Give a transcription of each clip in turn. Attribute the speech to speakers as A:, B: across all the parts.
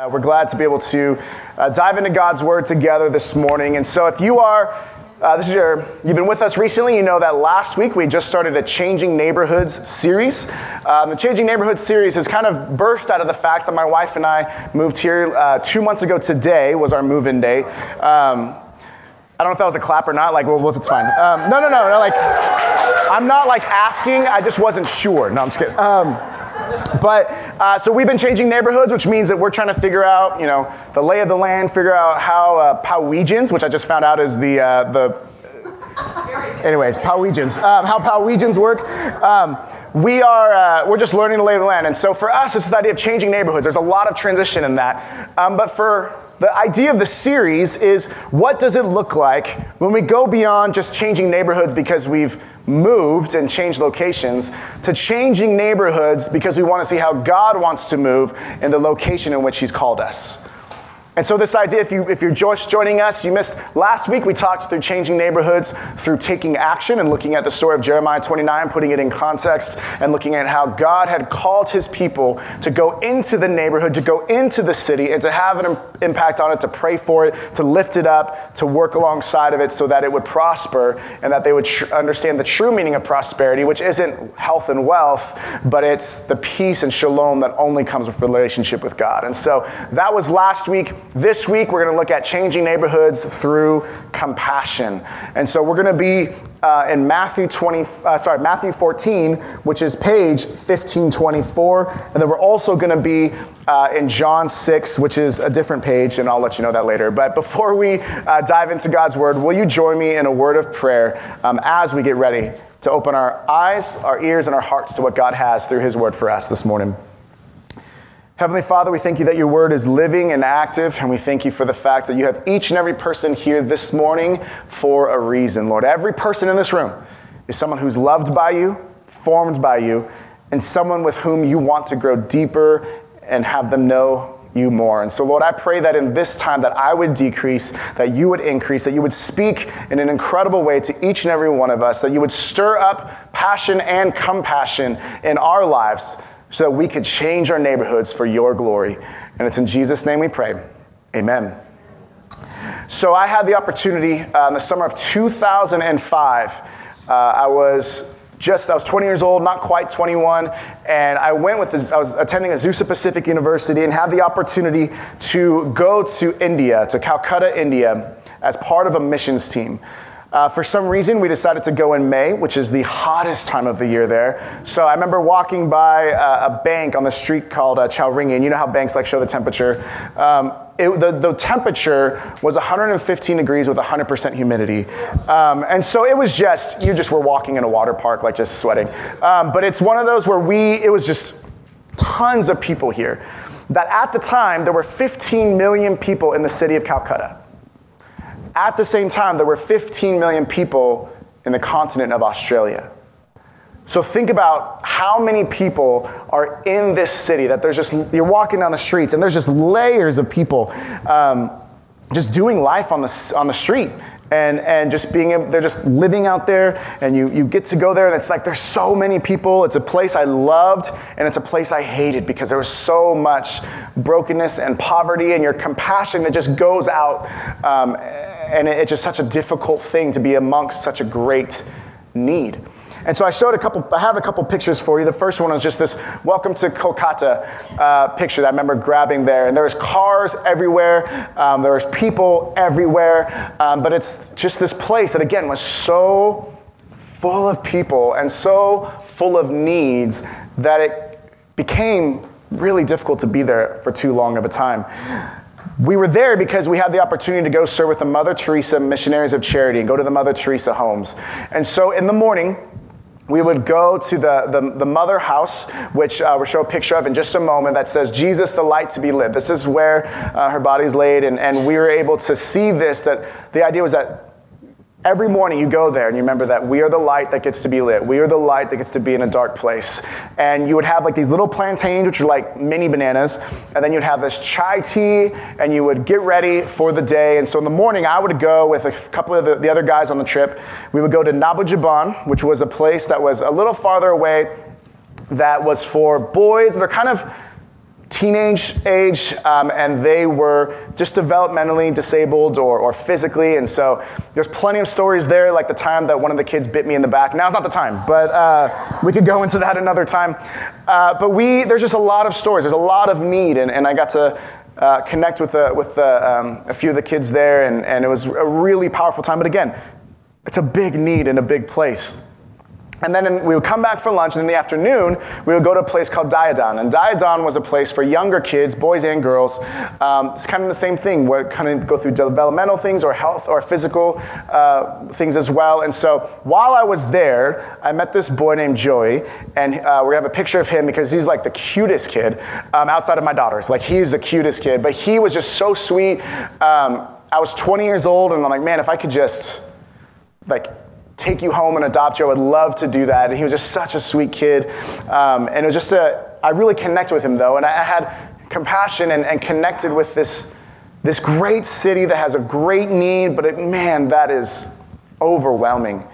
A: Uh, we're glad to be able to uh, dive into God's Word together this morning. And so, if you are, uh, this is your, you've been with us recently, you know that last week we just started a Changing Neighborhoods series. Um, the Changing Neighborhoods series has kind of burst out of the fact that my wife and I moved here uh, two months ago today, was our move in day. Um, I don't know if that was a clap or not. Like, well, if it's fine. Um, no, no, no, no. Like, I'm not like asking. I just wasn't sure. No, I'm just kidding. But uh, so we've been changing neighborhoods, which means that we're trying to figure out, you know, the lay of the land, figure out how uh, which I just found out is the uh, the. Anyways, Powegians, um, how Powegians work. Um, we are uh, we're just learning the lay of the land, and so for us, it's the idea of changing neighborhoods. There's a lot of transition in that, um, but for the idea of the series is what does it look like when we go beyond just changing neighborhoods because we've moved and changed locations to changing neighborhoods because we want to see how God wants to move in the location in which He's called us. And so, this idea, if, you, if you're just joining us, you missed last week, we talked through changing neighborhoods, through taking action and looking at the story of Jeremiah 29, putting it in context, and looking at how God had called his people to go into the neighborhood, to go into the city, and to have an impact on it, to pray for it, to lift it up, to work alongside of it so that it would prosper and that they would tr- understand the true meaning of prosperity, which isn't health and wealth, but it's the peace and shalom that only comes with relationship with God. And so, that was last week. This week, we're going to look at changing neighborhoods through compassion. And so we're going to be uh, in Matthew 20, uh, sorry, Matthew 14, which is page 1524. And then we're also going to be uh, in John 6, which is a different page, and I'll let you know that later. But before we uh, dive into God's word, will you join me in a word of prayer um, as we get ready to open our eyes, our ears, and our hearts to what God has through his word for us this morning? Heavenly Father, we thank you that your word is living and active, and we thank you for the fact that you have each and every person here this morning for a reason. Lord, every person in this room is someone who's loved by you, formed by you, and someone with whom you want to grow deeper and have them know you more. And so, Lord, I pray that in this time that I would decrease, that you would increase, that you would speak in an incredible way to each and every one of us, that you would stir up passion and compassion in our lives so that we could change our neighborhoods for your glory. And it's in Jesus' name we pray. Amen. So I had the opportunity uh, in the summer of 2005. Uh, I was just I was 20 years old, not quite 21, and I went with this, I was attending Azusa Pacific University and had the opportunity to go to India, to Calcutta, India, as part of a missions team. Uh, for some reason, we decided to go in May, which is the hottest time of the year there. So I remember walking by uh, a bank on the street called uh, and you know how banks like show the temperature. Um, it, the, the, temperature was 115 degrees with 100% humidity. Um, and so it was just, you just were walking in a water park, like just sweating. Um, but it's one of those where we, it was just tons of people here. That at the time, there were 15 million people in the city of Calcutta. At the same time, there were 15 million people in the continent of Australia. So think about how many people are in this city that there's just, you're walking down the streets and there's just layers of people um, just doing life on the, on the street and, and just being they're just living out there and you, you get to go there and it's like there's so many people it's a place i loved and it's a place i hated because there was so much brokenness and poverty and your compassion that just goes out um, and it, it's just such a difficult thing to be amongst such a great need and so I showed a couple, I have a couple pictures for you. The first one was just this welcome to Kolkata uh, picture that I remember grabbing there. And there was cars everywhere, um, there was people everywhere, um, but it's just this place that, again, was so full of people and so full of needs that it became really difficult to be there for too long of a time. We were there because we had the opportunity to go serve with the Mother Teresa Missionaries of Charity and go to the Mother Teresa homes. And so in the morning, we would go to the, the, the mother house, which uh, we'll show a picture of in just a moment, that says, Jesus, the light to be lit. This is where uh, her body's laid, and, and we were able to see this. That the idea was that Every morning you go there and you remember that we are the light that gets to be lit. We are the light that gets to be in a dark place. And you would have like these little plantains, which are like mini bananas. And then you'd have this chai tea and you would get ready for the day. And so in the morning, I would go with a couple of the, the other guys on the trip. We would go to Nabo Jibon, which was a place that was a little farther away that was for boys that are kind of teenage age, um, and they were just developmentally disabled or, or physically. And so there's plenty of stories there, like the time that one of the kids bit me in the back. Now's not the time, but uh, we could go into that another time. Uh, but we, there's just a lot of stories. There's a lot of need, and, and I got to uh, connect with, the, with the, um, a few of the kids there, and, and it was a really powerful time. But again, it's a big need in a big place. And then in, we would come back for lunch, and in the afternoon, we would go to a place called Daya Dan. And Daya Dan was a place for younger kids, boys and girls. Um, it's kind of the same thing, where kind of go through developmental things or health or physical uh, things as well. And so while I was there, I met this boy named Joey, and uh, we have a picture of him because he's like the cutest kid um, outside of my daughters. Like he's the cutest kid, but he was just so sweet. Um, I was 20 years old, and I'm like, man, if I could just like take you home and adopt you. I would love to do that. And he was just such a sweet kid. Um, and it was just a, I really connected with him though. And I, had compassion and, and connected with this, this great city that has a great need, but it, man, that is overwhelming.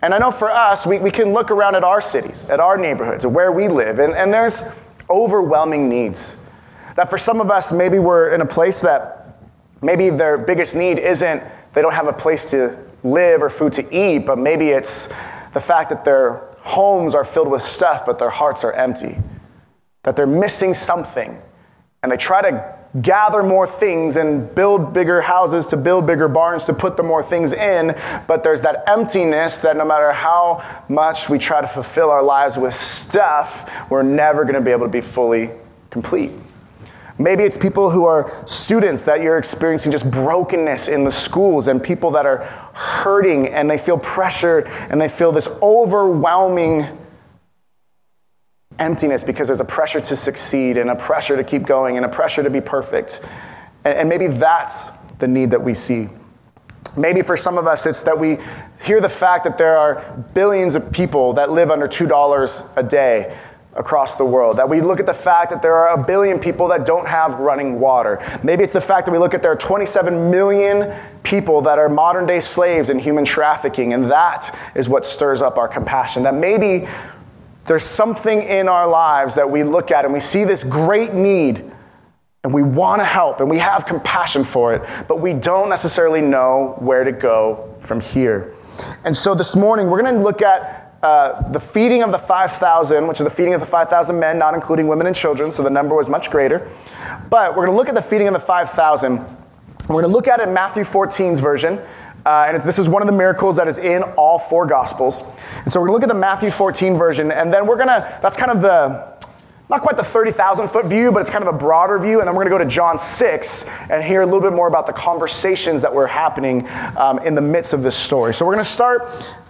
A: And I know for us, we, we can look around at our cities, at our neighborhoods, at where we live, and, and there's overwhelming needs. That for some of us, maybe we're in a place that maybe their biggest need isn't they don't have a place to live or food to eat, but maybe it's the fact that their homes are filled with stuff, but their hearts are empty. That they're missing something. And they try to gather more things and build bigger houses to build bigger barns to put the more things in, but there's that emptiness that no matter how much we try to fulfill our lives with stuff, we're never going to be able to be fully complete. Maybe it's people who are students that you're experiencing just brokenness in the schools and people that are hurting and they feel pressured and they feel this overwhelming emptiness because there's a pressure to succeed and a pressure to keep going and a pressure to be perfect. And, maybe that's the need that we see. Maybe for some of us, it's that we hear the fact that there are billions of people that live under $2 a day across the world. That we look at the fact that there are a billion people that don't have running water. Maybe it's the fact that we look at there are 27 million people that are modern day slaves in human trafficking, and that is what stirs up our compassion. That maybe there's something in our lives that we look at and we see this great need. And we want to help and we have compassion for it, but we don't necessarily know where to go from here. And so this morning, we're going to look at uh, the feeding of the 5,000, which is the feeding of the 5,000 men, not including women and children, so the number was much greater. But we're going to look at the feeding of the 5,000. We're going to look at it in Matthew 14's version. Uh, and this is one of the miracles that is in all four Gospels. And so we're going to look at the Matthew 14 version, and then we're going to, that's kind of the, not quite the 30,000 foot view, but it's kind of a broader view. And then we're going to go to John 6 and hear a little bit more about the conversations that were happening um, in the midst of this story. So we're going to start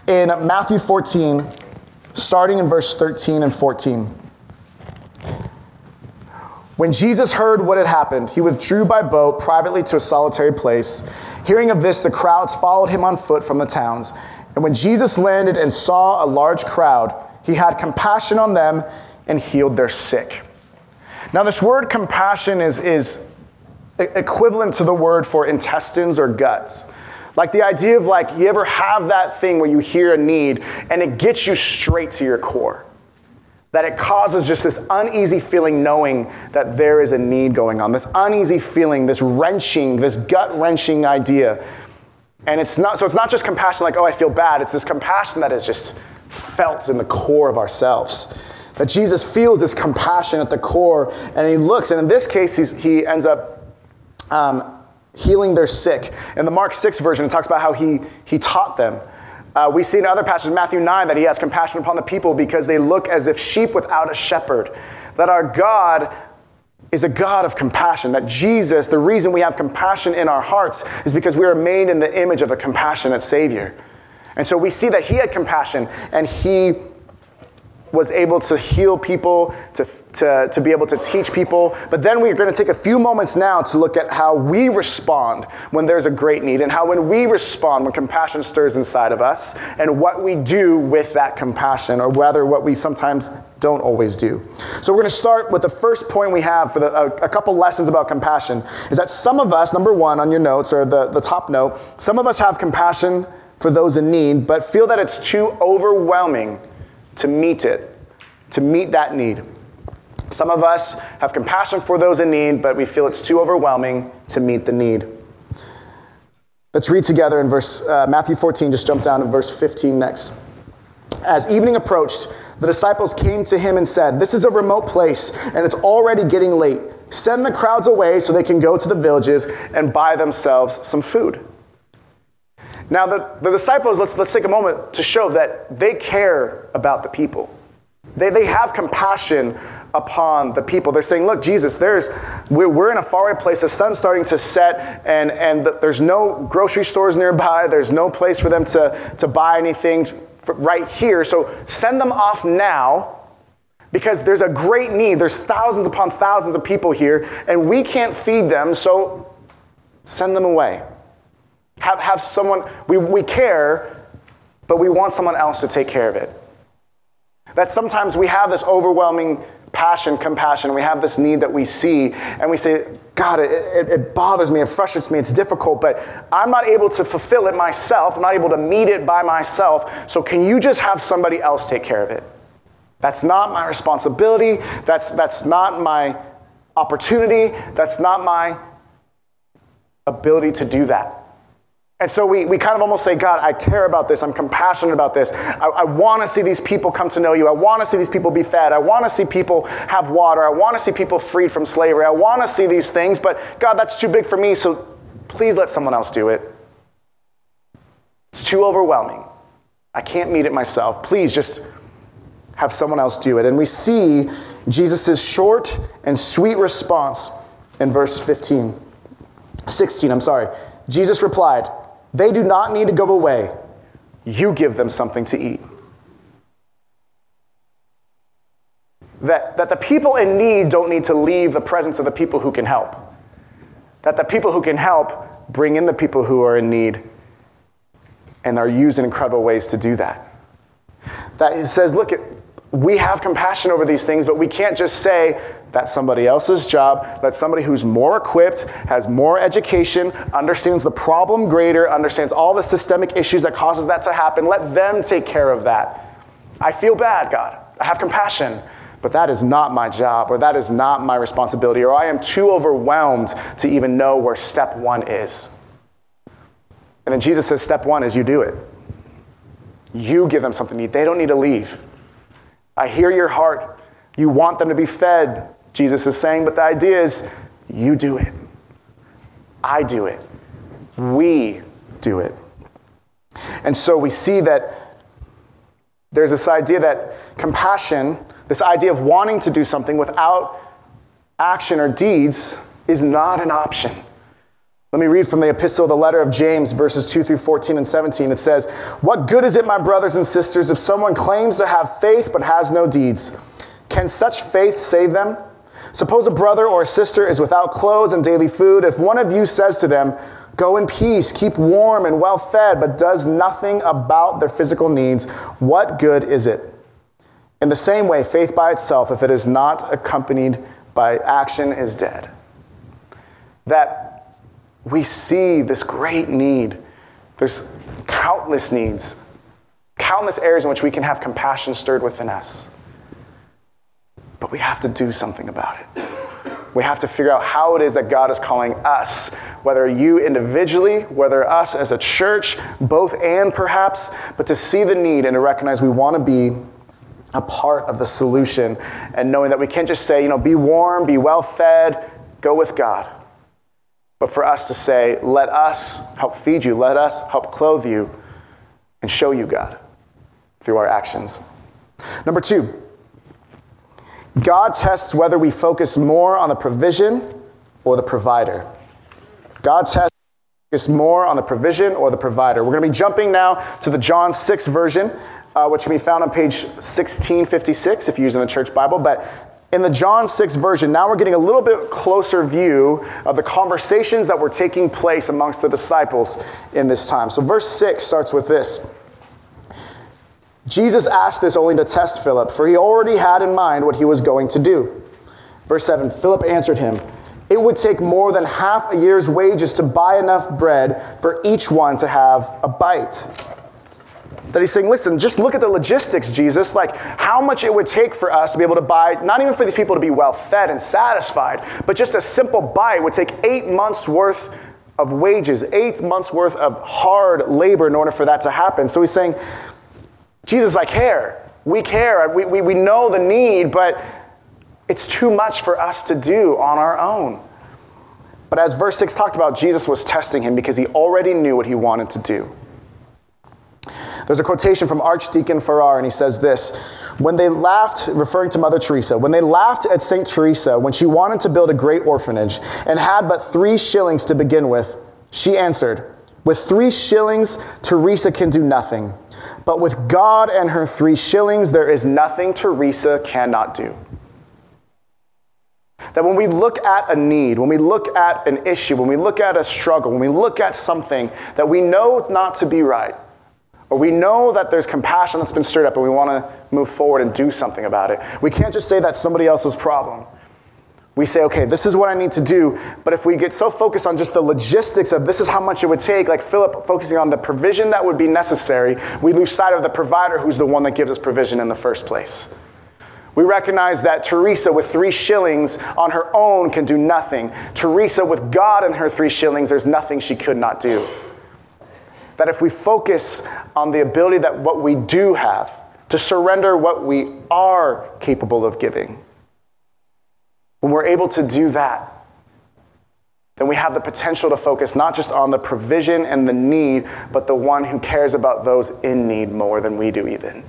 A: in Matthew 14, starting in verse 13 and 14. When Jesus heard what had happened, he withdrew by boat privately to a solitary place. Hearing of this, the crowds followed him on foot from the towns. And when Jesus landed and saw a large crowd, he had compassion on them and healed their sick. Now, this word compassion is, is equivalent to the word for intestines or guts. Like the idea of like, you ever have that thing where you hear a need and it gets you straight to your core? That it causes just this uneasy feeling knowing that there is a need going on, this uneasy feeling, this wrenching, this gut wrenching idea. And it's not, so it's not just compassion like, oh, I feel bad. It's this compassion that is just felt in the core of ourselves. That Jesus feels this compassion at the core and he looks, and in this case, he ends up um, healing their sick. In the Mark 6 version, it talks about how he, he taught them. Uh, we see in other passages, Matthew 9, that he has compassion upon the people because they look as if sheep without a shepherd. That our God is a God of compassion. That Jesus, the reason we have compassion in our hearts is because we are made in the image of a compassionate Savior. And so we see that he had compassion and he was able to heal people, to, to, to be able to teach people. But then we're going to take a few moments now to look at how we respond when there's a great need, and how when we respond when compassion stirs inside of us, and what we do with that compassion, or rather, what we sometimes don't always do. So we're going to start with the first point we have for the, a, a, couple lessons about compassion is that some of us, number one on your notes or the, the top note, some of us have compassion for those in need, but feel that it's too overwhelming to meet it, to meet that need, Some of us have compassion for those in need, but we feel it's too overwhelming to meet the need. Let's read together in verse uh, Matthew 14. Just jump down to verse 15 next. As evening approached, the disciples came to him and said, This is a remote place, and it's already getting late. Send the crowds away so they can go to the villages and buy themselves some food. Now, the, the disciples, let's, let's take a moment to show that they care about the people. They, they have compassion upon the people. They're saying, look, Jesus, there's, we're, we're in a faraway place. The sun's starting to set, and, and the, there's no grocery stores nearby. There's no place for them to, to buy anything right here. So send them off now because there's a great need. There's thousands upon thousands of people here, and we can't feed them, so send them away. Have, have someone, we, we care, but we want someone else to take care of it. That sometimes we have this overwhelming passion, compassion, we have this need that we see, and we say, God, it, it, it, bothers me, it frustrates me, it's difficult, but I'm not able to fulfill it myself. I'm not able to meet it by myself. So can you just have somebody else take care of it? That's not my responsibility. That's, that's not my opportunity. That's not my ability to do that. And so we, we kind of almost say, God, I care about this. I'm compassionate about this. I, I want to see these people come to know you. I want to see these people be fed. I want to see people have water. I want to see people freed from slavery. I want to see these things, but God, that's too big for me, so please let someone else do it. It's too overwhelming. I can't meet it myself. Please just have someone else do it. And we see Jesus' short and sweet response in verse 15. 16, I'm sorry. Jesus replied, they do not need to go away. You give them something to eat. That, that the people in need don't need to leave the presence of the people who can help. That the people who can help bring in the people who are in need and are used in incredible ways to do that. That it says, look, we have compassion over these things, but we can't just say, that's somebody else's job. Let somebody who's more equipped, has more education, understands the problem greater, understands all the systemic issues that causes that to happen. Let them take care of that. I feel bad, God. I have compassion, but that is not my job, or that is not my responsibility, or I am too overwhelmed to even know where step one is. And then Jesus says, Step one is you do it. You give them something to eat. They don't need to leave. I hear your heart. You want them to be fed. Jesus is saying, but the idea is you do it. I do it. We do it. And so we see that there's this idea that compassion, this idea of wanting to do something without action or deeds, is not an option. Let me read from the epistle, the letter of James, verses 2 through 14 and 17. It says, What good is it, my brothers and sisters, if someone claims to have faith but has no deeds? Can such faith save them? Suppose a brother or a sister is without clothes and daily food. If one of you says to them, Go in peace, keep warm and well fed, but does nothing about their physical needs, what good is it? In the same way, faith by itself, if it is not accompanied by action, is dead. That we see this great need. There's countless needs, countless areas in which we can have compassion stirred within us. But we have to do something about it. We have to figure out how it is that God is calling us, whether you individually, whether us as a church, both and perhaps, but to see the need and to recognize we want to be a part of the solution and knowing that we can't just say, you know, be warm, be well fed, go with God. But for us to say, let us help feed you, let us help clothe you, and show you God through our actions. Number two, God tests whether we focus more on the provision or the provider. God tests focus more on the provision or the provider. We're going to be jumping now to the John 6 version, uh, which can be found on page 1656 if you're using the church Bible. But in the John 6 version, now we're getting a little bit closer view of the conversations that were taking place amongst the disciples in this time. So, verse 6 starts with this. Jesus asked this only to test Philip, for he already had in mind what he was going to do. Verse 7 Philip answered him, It would take more than half a year's wages to buy enough bread for each one to have a bite. That he's saying, listen, just look at the logistics, Jesus. Like how much it would take for us to be able to buy, not even for these people to be well fed and satisfied, but just a simple bite would take eight months worth of wages, eight months worth of hard labor in order for that to happen. So he's saying, Jesus, I care. We care. We, we, we know the need, but it's too much for us to do on our own. But as verse 6 talked about, Jesus was testing him because he already knew what he wanted to do. There's a quotation from Archdeacon Farrar, and he says this When they laughed, referring to Mother Teresa, when they laughed at St. Teresa when she wanted to build a great orphanage and had but three shillings to begin with, she answered, With three shillings, Teresa can do nothing. But with God and her three shillings, there is nothing Teresa cannot do. That when we look at a need, when we look at an issue, when we look at a struggle, when we look at something that we know not to be right, or we know that there's compassion that's been stirred up and we want to move forward and do something about it, we can't just say that's somebody else's problem. We say, okay, this is what I need to do. But if we get so focused on just the logistics of this is how much it would take, like Philip focusing on the provision that would be necessary, we lose sight of the provider who's the one that gives us provision in the first place. We recognize that Teresa with three shillings on her own can do nothing. Teresa with God and her three shillings, there's nothing she could not do. That if we focus on the ability that what we do have, to surrender what we are capable of giving, when we're able to do that, then we have the potential to focus not just on the provision and the need, but the one who cares about those in need more than we do, even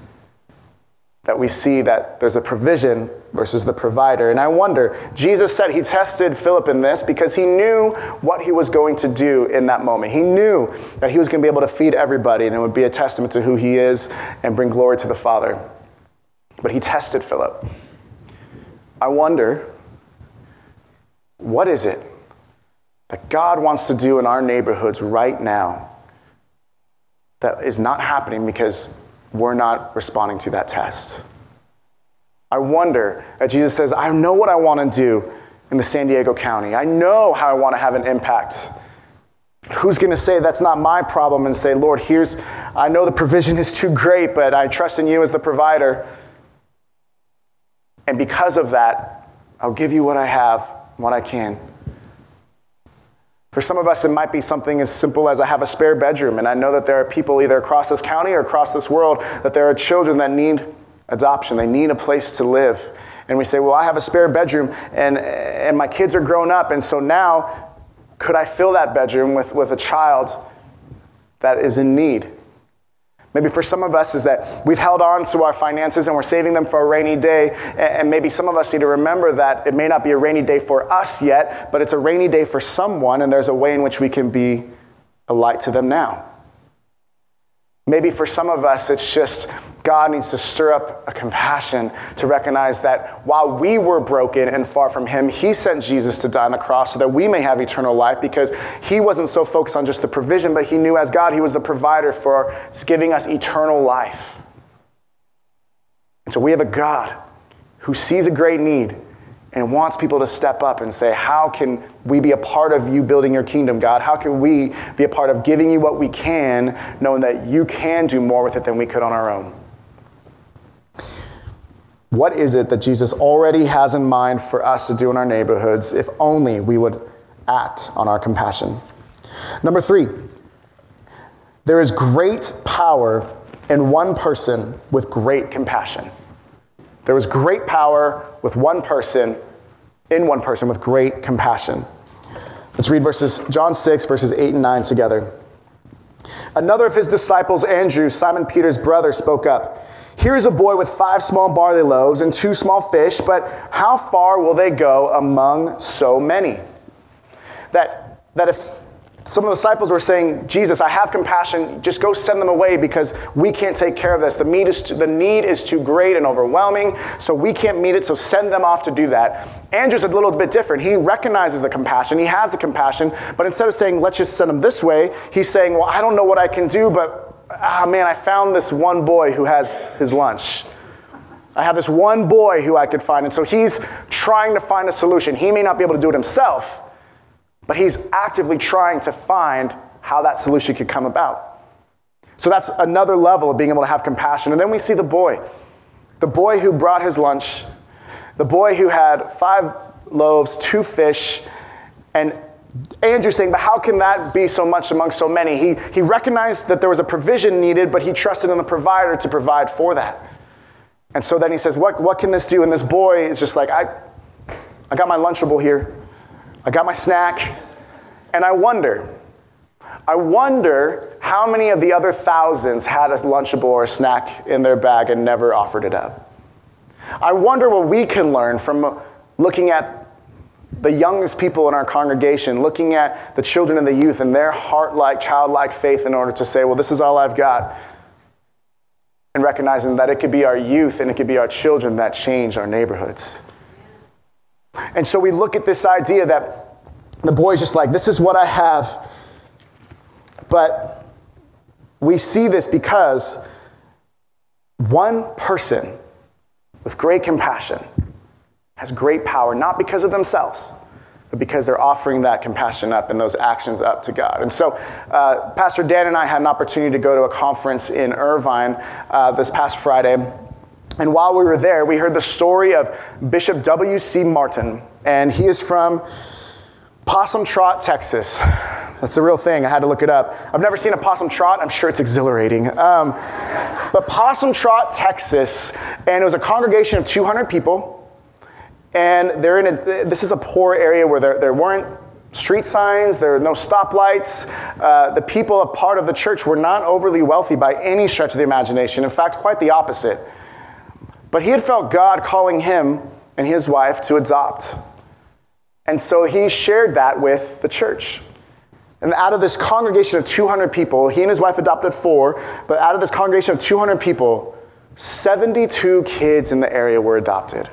A: that we see that there's a provision versus the provider. And I wonder, Jesus said he tested Philip in this because he knew what he was going to do in that moment. He knew that he was going to be able to feed everybody and it would be a testament to who he is and bring glory to the Father. But he tested Philip. I wonder, what is it that God wants to do in our neighborhoods right now that is not happening because we're not responding to that test. I wonder that Jesus says, I know what I want to do in the San Diego County. I know how I want to have an impact. Who's going to say that's not my problem and say, Lord, here's, I know the provision is too great, but I trust in you as the provider. And because of that, I'll give you what I have, what I can. For some of us, it might be something as simple as I have a spare bedroom, and I know that there are people either across this county or across this world that there are children that need adoption. They need a place to live. And we say, Well, I have a spare bedroom, and, and my kids are grown up, and so now could I fill that bedroom with, with a child that is in need? Maybe for some of us is that we've held on to our finances and we're saving them for a rainy day. And maybe some of us need to remember that it may not be a rainy day for us yet, but it's a rainy day for someone, and there's a way in which we can be a light to them now. Maybe for some of us, it's just God needs to stir up a compassion to recognize that while we were broken and far from Him, He sent Jesus to die on the cross so that we may have eternal life because He wasn't so focused on just the provision, but He knew as God, He was the provider for giving us eternal life. And so we have a God who sees a great need and wants people to step up and say, How can we be a part of you building your kingdom, God? How can we be a part of giving you what we can, knowing that you can do more with it than we could on our own? What is it that Jesus already has in mind for us to do in our neighborhoods if only we would act on our compassion? Number three, there is great power in one person with great compassion. There was great power with one person, in one person, with great compassion. Let's read verses John 6, verses 8 and 9 together. Another of his disciples, Andrew, Simon Peter's brother, spoke up. Here is a boy with five small barley loaves and two small fish, but how far will they go among so many? That, that if some of the disciples were saying, Jesus, I have compassion. Just go send them away because we can't take care of this. The need, is too, the need is too great and overwhelming, so we can't meet it, so send them off to do that. Andrew's a little bit different. He recognizes the compassion, he has the compassion, but instead of saying, let's just send them this way, he's saying, well, I don't know what I can do, but ah, man, I found this one boy who has his lunch. I have this one boy who I could find. And so he's trying to find a solution. He may not be able to do it himself, but he's actively trying to find how that solution could come about. So that's another level of being able to have compassion. And then we see the boy, the boy who brought his lunch, the boy who had five loaves, two fish, and Andrew saying, but how can that be so much among so many? He, he recognized that there was a provision needed, but he trusted in the provider to provide for that. And so then he says, what, what can this do? And this boy is just like, I, I got my Lunchable here. I got my snack. And I wonder, I wonder how many of the other thousands had a Lunchable or a snack in their bag and never offered it up. I wonder what we can learn from looking at the youngest people in our congregation, looking at the children and the youth and their heart like, childlike faith in order to say, well, this is all I've got. And recognizing that it could be our youth and it could be our children that change our neighborhoods. And so we look at this idea that the boy's just like, this is what I have. But we see this because one person with great compassion has great power, not because of themselves, but because they're offering that compassion up and those actions up to God. And so, uh, Pastor Dan and I had an opportunity to go to a conference in Irvine uh, this past Friday. And while we were there, we heard the story of Bishop W.C. Martin. And he is from Possum Trot, Texas. That's a real thing. I had to look it up. I've never seen a possum trot. I'm sure it's exhilarating. Um, but Possum Trot, Texas, and it was a congregation of 200 people. And they're in a, this is a poor area where there, there weren't street signs, there are no stoplights. Uh, the people, a part of the church, were not overly wealthy by any stretch of the imagination. In fact, quite the opposite. But he had felt God calling him and his wife to adopt. And so he shared that with the church. And out of this congregation of 200 people, he and his wife adopted four, but out of this congregation of 200 people, 72 kids in the area were adopted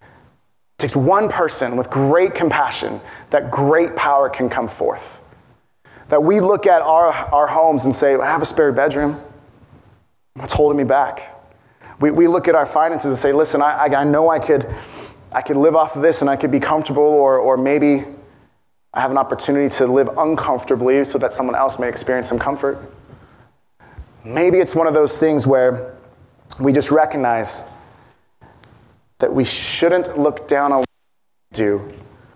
A: It takes one person with great compassion that great power can come forth. That we look at our, our homes and say, I have a spare bedroom. What's holding me back? We, we look at our finances and say, listen, I, I know I could, I could live off of this and I could be comfortable, or, or maybe I have an opportunity to live uncomfortably so that someone else may experience some comfort. Maybe it's one of those things where we just recognize that we shouldn't look down on what we do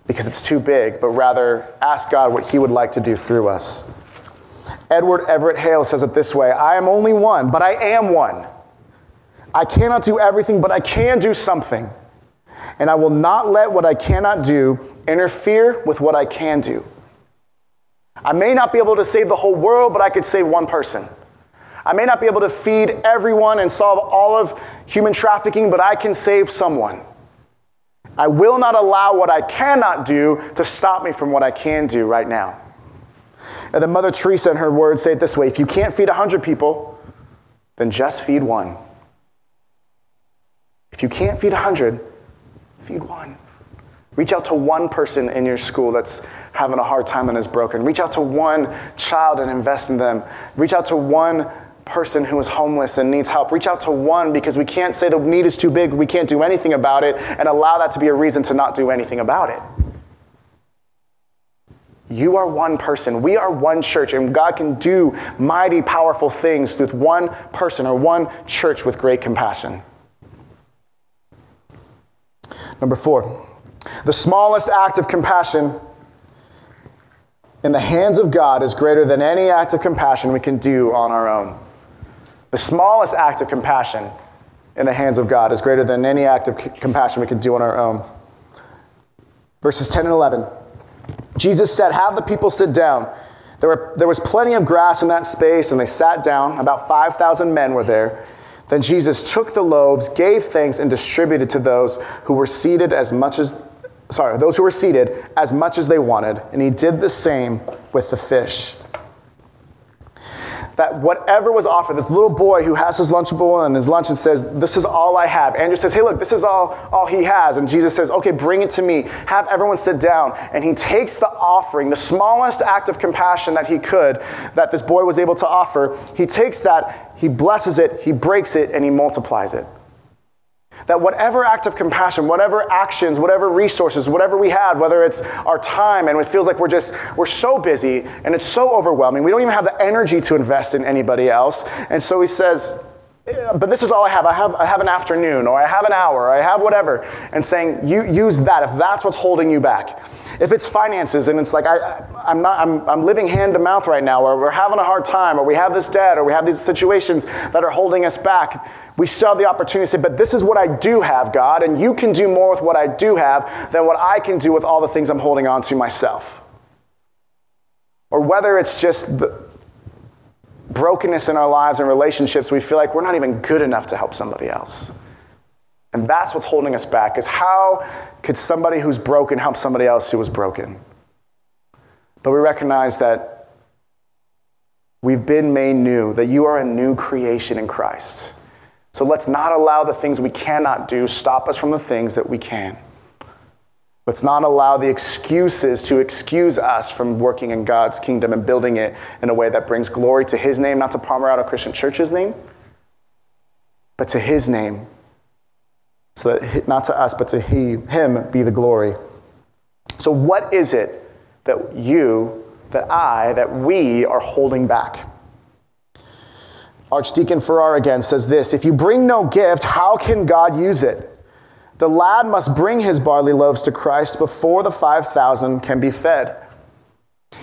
A: because it's too big, but rather ask God what He would like to do through us. Edward Everett Hale says it this way I am only one, but I am one. I cannot do everything, but I can do something. And I will not let what I cannot do interfere with what I can do. I may not be able to save the whole world, but I could save one person. I may not be able to feed everyone and solve all of human trafficking, but I can save someone. I will not allow what I cannot do to stop me from what I can do right now. And then Mother Teresa, in her words, say it this way if you can't feed 100 people, then just feed one. If you can't feed 100, feed one. Reach out to one person in your school that's having a hard time and is broken. Reach out to one child and invest in them. Reach out to one person who is homeless and needs help. Reach out to one because we can't say the need is too big, we can't do anything about it, and allow that to be a reason to not do anything about it. You are one person. We are one church, and God can do mighty, powerful things with one person or one church with great compassion. Number four, the smallest act of compassion in the hands of God is greater than any act of compassion we can do on our own. The smallest act of compassion in the hands of God is greater than any act of c- compassion we can do on our own. Verses 10 and 11. Jesus said, Have the people sit down. There, were, there was plenty of grass in that space, and they sat down. About 5,000 men were there. Then Jesus took the loaves, gave thanks, and distributed to those who were seated as much as, sorry, those who were seated as much as they wanted. And he did the same with the fish that whatever was offered, this little boy who has his Lunchable and his lunch and says, This is all I have. Andrew says, Hey, look, this is all, all he has. And Jesus says, Okay, bring it to me. Have everyone sit down. And he takes the offering, the smallest act of compassion that he could, that this boy was able to offer. He takes that, he blesses it, he breaks it, and he multiplies it. That whatever act of compassion, whatever actions, whatever resources, whatever we had, whether it's our time and it feels like we're just, we're so busy and it's so overwhelming, we don't even have the energy to invest in anybody else. And so he says, but this is all I have. I have, I have an afternoon, or I have an hour, or I have whatever, and saying, you use that if that's what's holding you back. If it's finances and it's like, I, I'm, not, I'm, I'm living hand to mouth right now, or we're having a hard time, or we have this debt, or we have these situations that are holding us back, we still have the opportunity to say, but this is what I do have, God, and you can do more with what I do have than what I can do with all the things I'm holding on to myself. Or whether it's just the, brokenness in our lives and relationships, we feel like we're not even good enough to help somebody else. And that's what's holding us back is how could somebody who's broken help somebody else who was broken? But we recognize that we've been made new, that you are a new creation in Christ. So let's not allow the things we cannot do stop us from the things that we can. Let's not allow the excuses to excuse us from working in God's kingdom and building it in a way that brings glory to His name, not to Pomerado Christian Church's name, but to His name. So that not to us, but to he, Him be the glory. So, what is it that you, that I, that we are holding back? Archdeacon Farrar again says this If you bring no gift, how can God use it? The lad must bring his barley loaves to Christ before the 5,000 can be fed.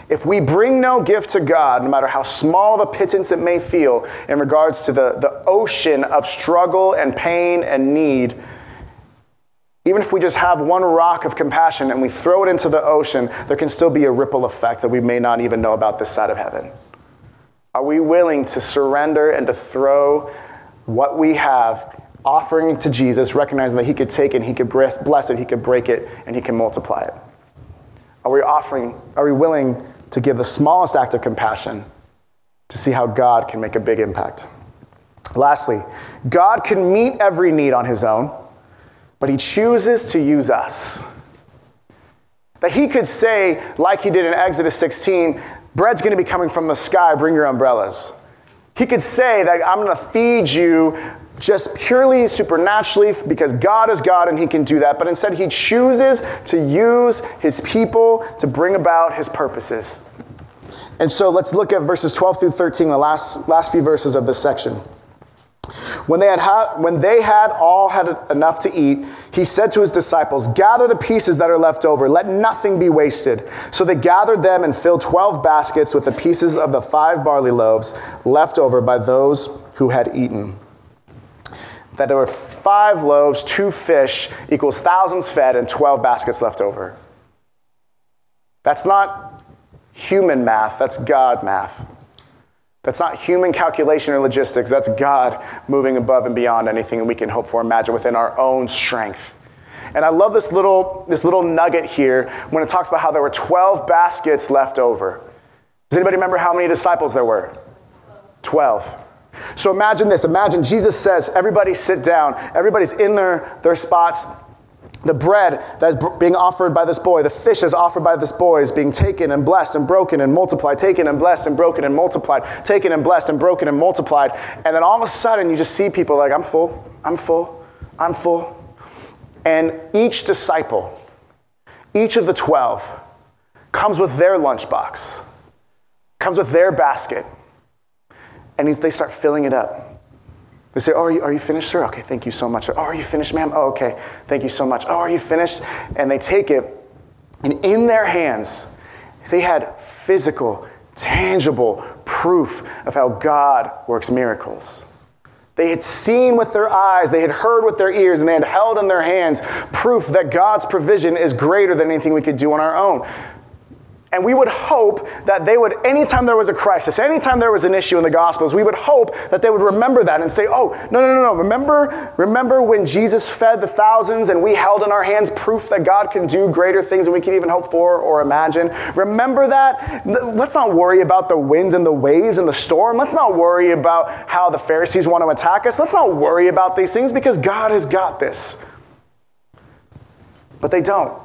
A: If we bring no gift to God, no matter how small of a pittance it may feel in regards to the, the ocean of struggle and pain and need, even if we just have one rock of compassion and we throw it into the ocean, there can still be a ripple effect that we may not even know about this side of heaven. Are we willing to surrender and to throw what we have offering to Jesus, recognizing that he could take it, he could bless it, he could break it, and he can multiply it? Are we offering, are we willing to give the smallest act of compassion to see how God can make a big impact? Lastly, God can meet every need on his own, but he chooses to use us. That he could say, like he did in Exodus 16, bread's to be coming from the sky, bring your umbrellas. He could say that I'm going to feed you just purely supernaturally because God is God and He can do that. But instead, He chooses to use His people to bring about His purposes. And so let's look at verses 12 through 13, the last, last few verses of this section. When they, had had, when they had all had enough to eat, he said to his disciples, Gather the pieces that are left over, let nothing be wasted. So they gathered them and filled 12 baskets with the pieces of the five barley loaves left over by those who had eaten that there were five loaves, two fish equals thousands fed, and 12 baskets left over. That's not human math, that's God math. That's not human calculation or logistics, that's God moving above and beyond anything we can hope for, imagine within our own strength. And I love this little, this little nugget here when it talks about how there were 12 baskets left over. Does anybody remember how many disciples there were? 12. So imagine this. Imagine Jesus says, everybody sit down. Everybody's in their, their spots. The bread that's being offered by this boy, the fish that's offered by this boy is being taken and blessed and broken and multiplied, taken and blessed and broken and multiplied, taken and blessed and broken and multiplied. And then all of a sudden you just see people like, I'm full, I'm full, I'm full. And each disciple, each of the 12, comes with their lunchbox, comes with their basket and they start filling it up. They say, Oh, are you, are you finished, sir? Okay, thank you so much. Oh, are you finished, ma'am? Oh, okay, thank you so much. Oh, are you finished? And they take it, and in their hands, they had physical, tangible proof of how God works miracles. They had seen with their eyes, they had heard with their ears, and they had held in their hands proof that God's provision is greater than anything we could do on our own. And we would hope that they would, anytime there was a crisis, anytime there was an issue in the Gospels, we would hope that they would remember that and say, oh, no, no, no, no. Remember, remember when Jesus fed the thousands and we held in our hands proof that God can do greater things than we can even hope for or imagine? Remember that? Let's not worry about the winds and the waves and the storm. Let's not worry about how the Pharisees want to attack us. Let's not worry about these things because God has got this. But they don't.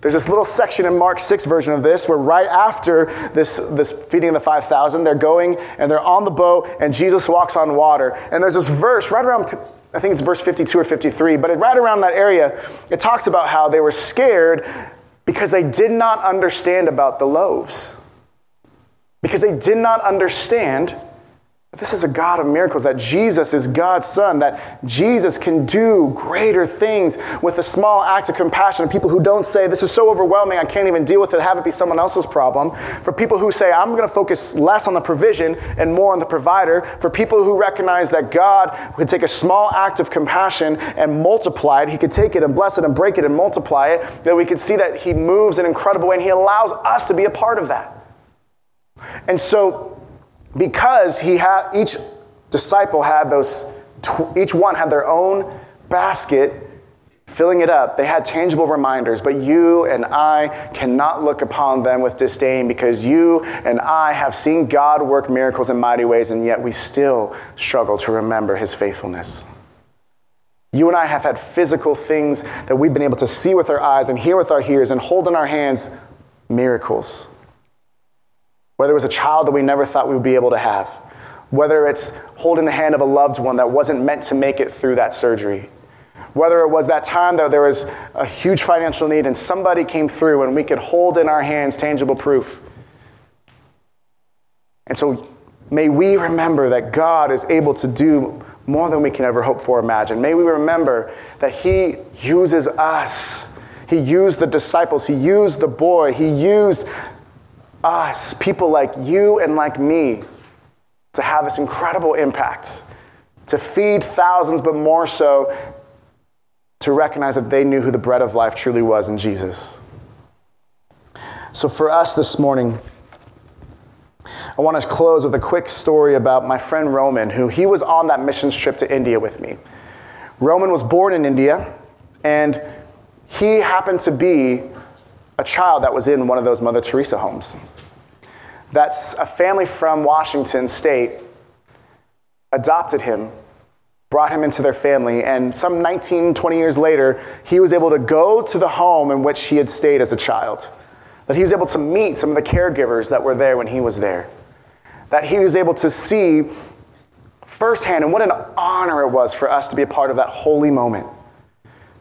A: There's this little section in Mark 6 version of this where right after this, this feeding of the 5,000, they're going and they're on the boat and Jesus walks on water. And there's this verse right around I think it's verse 52 or 53, but right around that area, it talks about how they were scared because they did not understand about the loaves. Because they did not understand this is a God of miracles, that Jesus is God's Son, that Jesus can do greater things with a small act of compassion. And people who don't say, This is so overwhelming, I can't even deal with it, have it be someone else's problem. For people who say, I'm going to focus less on the provision and more on the provider. For people who recognize that God could take a small act of compassion and multiply it, He could take it and bless it and break it and multiply it, that we could see that He moves in an incredible way and He allows us to be a part of that. And so, because he had each disciple had those each one had their own basket filling it up. They had tangible reminders but you and i cannot look upon them with disdain because you and i have seen god work miracles in mighty ways and yet we still struggle to remember his faithfulness. You and i have had physical things that we've been able to see with our eyes and hear with our ears and hold in our hands miracles whether it was a child that we never thought we would be able to have, whether it's holding the hand of a loved one that wasn't meant to make it through that surgery, whether it was that time that there was a huge financial need and somebody came through and we could hold in our hands tangible proof. And so may we remember that God is able to do more than we can ever hope for or imagine. May we remember that He uses us. He used the disciples, He used the boy, He used us, people like you and like me, to have this incredible impact, to feed thousands, but more so to recognize that they knew who the bread of life truly was in Jesus. So, for us this morning, I want to close with a quick story about my friend Roman, who he was on that missions trip to India with me. Roman was born in India, and he happened to be a child that was in one of those Mother Teresa homes. That's a family from Washington state adopted him, brought him into their family, and some 19, 20 years later, he was able to go to the home in which he had stayed as a child. That he was able to meet some of the caregivers that were there when he was there. That he was able to see firsthand, and what an honor it was for us to be a part of that holy moment.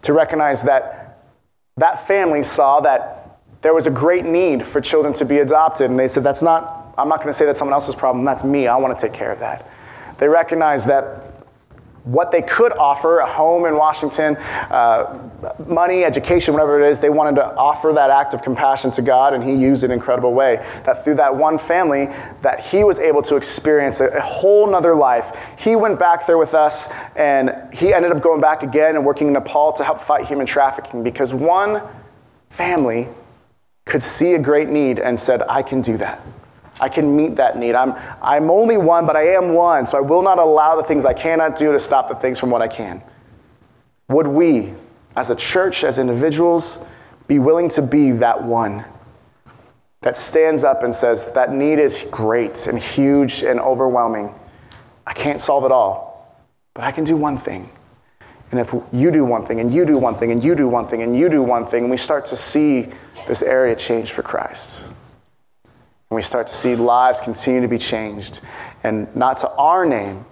A: To recognize that that family saw that there was a great need for children to be adopted. And they said, That's not, I'm not going to say that's someone else's problem. That's me. I want to take care of that. They recognized that what they could offer a home in Washington, uh, money, education, whatever it is they wanted to offer that act of compassion to God, and He used it in an incredible way. That through that one family, that He was able to experience a, a whole nother life. He went back there with us, and he ended up going back again and working in Nepal to help fight human trafficking because one family could see a great need and said, I can do that. I can meet that need. I'm, I'm only one, but I am one, so I will not allow the things I cannot do to stop the things from what I can. Would we, as a church, as individuals, be willing to be that one that stands up and says, That need is great and huge and overwhelming. I can't solve it all, but I can do one thing. And if you do one thing, and you do one thing, and you do one thing, and you do one thing, and we start to see this area change for Christ. And we start to see lives continue to be changed. And not to our name,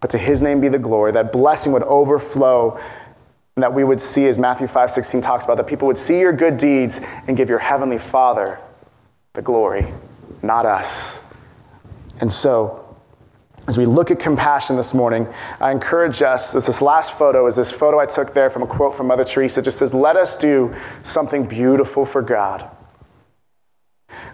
A: but to his name be the glory. That blessing would overflow and that we would see, as Matthew 5 16 talks about, that people would see your good deeds and give your heavenly Father the glory, not us. And so, as we look at compassion this morning, I encourage us, this, this last photo is this photo I took there from a quote from Mother Teresa. It just says, Let us do something beautiful for God.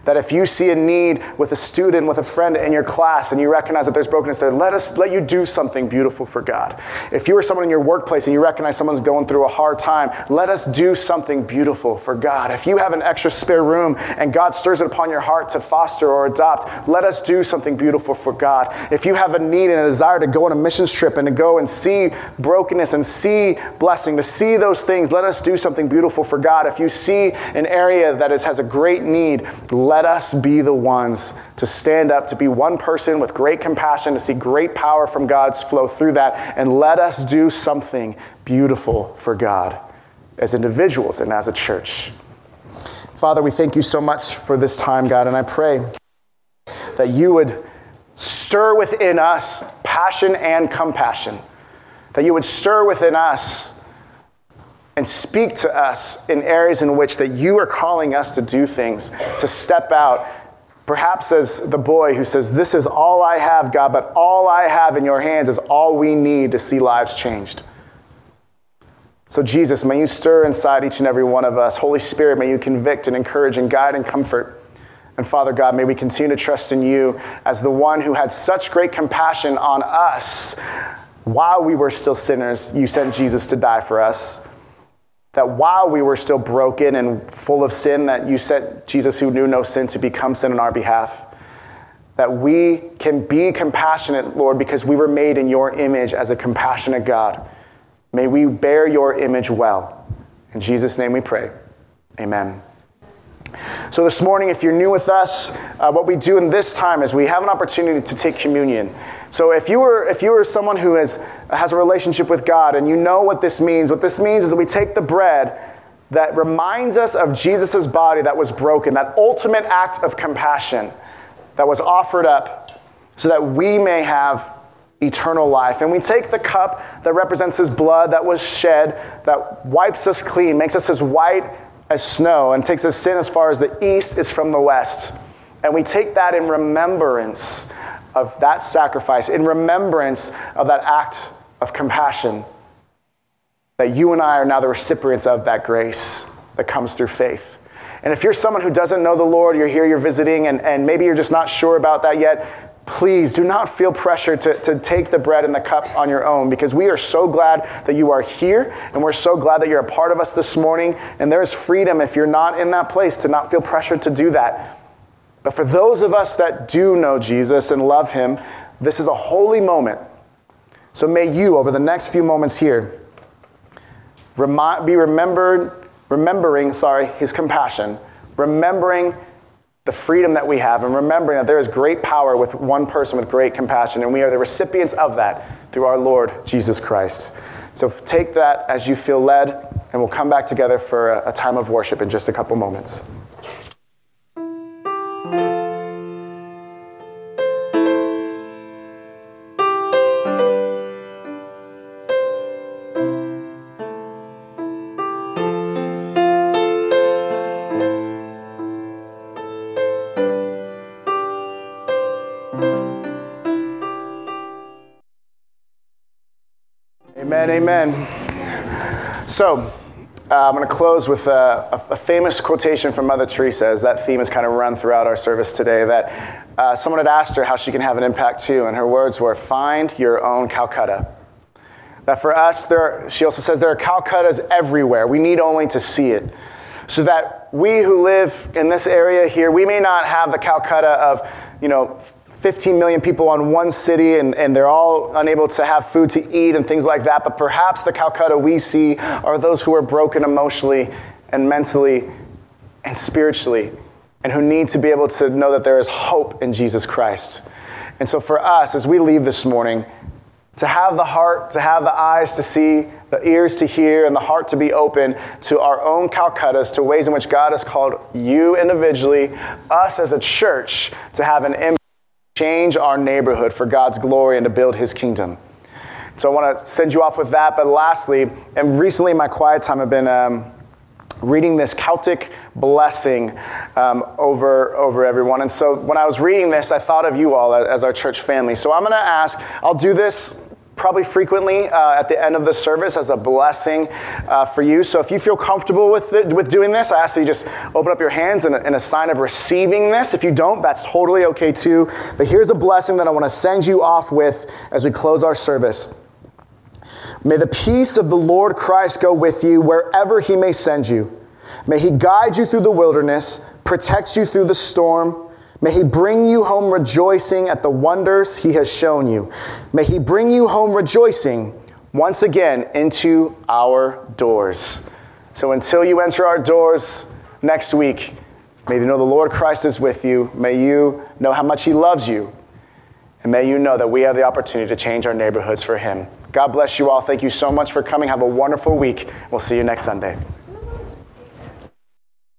A: That if you see a need with a student, with a friend in your class, and you recognize that there's brokenness there, let us let you do something beautiful for God. If you are someone in your workplace and you recognize someone's going through a hard time, let us do something beautiful for God. If you have an extra spare room and God stirs it upon your heart to foster or adopt, let us do something beautiful for God. If you have a need and a desire to go on a missions trip and to go and see brokenness and see blessing, to see those things, let us do something beautiful for God. If you see an area that is, has a great need, let us be the ones to stand up, to be one person with great compassion, to see great power from God's flow through that, and let us do something beautiful for God as individuals and as a church. Father, we thank you so much for this time, God, and I pray that you would stir within us passion and compassion that you would stir within us and speak to us in areas in which that you are calling us to do things, to step out. Perhaps as the boy who says, This is all I have, God, but all I have in your hands is all we need to see lives changed. So, Jesus, may you stir inside each and every one of us. Holy Spirit, may you convict and encourage and guide and comfort. And Father God, may we continue to trust in you as the one who had such great compassion on us while we were still sinners. You sent Jesus to die for us that while we were still broken and full of sin, that you sent Jesus, who knew no sin, to become sin on our behalf. That we can be compassionate, Lord, because we were made in your image as a compassionate God. May we bear your image well. In Jesus' name we pray. Amen. So, this morning, if you're new with us, uh, what we do in this time is we have an opportunity to take communion. So, if you were, if you were someone who has, has a relationship with God and you know what this means, what this means is that we take the bread that reminds us of Jesus' body that was broken, that ultimate act of compassion that was offered up so that we may have eternal life. And we take the cup that represents his blood that was shed, that wipes us clean, makes us as white as snow and takes us sin as far as the east is from the west. And we take that in remembrance of that sacrifice, in remembrance of that act of compassion, that you and I are now the recipients of that grace that comes through faith. And if you're someone who doesn't know the Lord, you're here, you're visiting, and, and maybe you're just not sure about that yet, please do not feel pressure to, to take the bread and the cup on your own because we are so glad that you are here and we're so glad that you're a part of us this morning. And there is freedom if you're not in that place to not feel pressure to do that. But for those of us that do know Jesus and love him, this is a holy moment. So may you, over the next few moments here, be remembered, remembering, sorry, his compassion, remembering the freedom that we have and remembering that there is great power with one person with great compassion, and we are the recipients of that through our Lord Jesus Christ. So take that as you feel led, and we'll come back together for a, time of worship in just a couple moments. Amen, amen. So, uh, I'm going to close with a, a, famous quotation from Mother Teresa, as that theme has kind of run throughout our service today. That uh, someone had asked her how she can have an impact too, and her words were, Find your own Calcutta. That for us, there, she also says there are Calcuttas everywhere. We need only to see it. So that we who live in this area here, we may not have the Calcutta of, you know, 15 million people on one city and, and they're all unable to have food to eat and things like that. But perhaps the Calcutta we see are those who are broken emotionally and mentally and spiritually and who need to be able to know that there is hope in Jesus Christ. And so for us, as we leave this morning, to have the heart, to have the eyes to see, the ears to hear, and the heart to be open to our own Calcuttas, to ways in which God has called you individually, us as a church, to have an impact change our neighborhood for God's glory and to build his kingdom. So I want to send you off with that. But lastly, and recently in my quiet time, I've been um, reading this Celtic blessing um, over, over everyone. And so when I was reading this, I thought of you all as our church family. So I'm going to ask, I'll do this probably frequently uh, at the end of the service as a blessing uh, for you. So if you feel comfortable with, it, with doing this, I ask that you just open up your hands in a, in a sign of receiving this. If you don't, that's totally okay too. But here's a blessing that I want to send you off with as we close our service. May the peace of the Lord Christ go with you wherever he may send you. May he guide you through the wilderness, protect you through the storm, May he bring you home rejoicing at the wonders he has shown you. May he bring you home rejoicing once again into our doors. So until you enter our doors next week, may you know the Lord Christ is with you. May you know how much he loves you. And may you know that we have the opportunity to change our neighborhoods for him. God bless you all. Thank you so much for coming. Have a wonderful week. We'll see you next Sunday.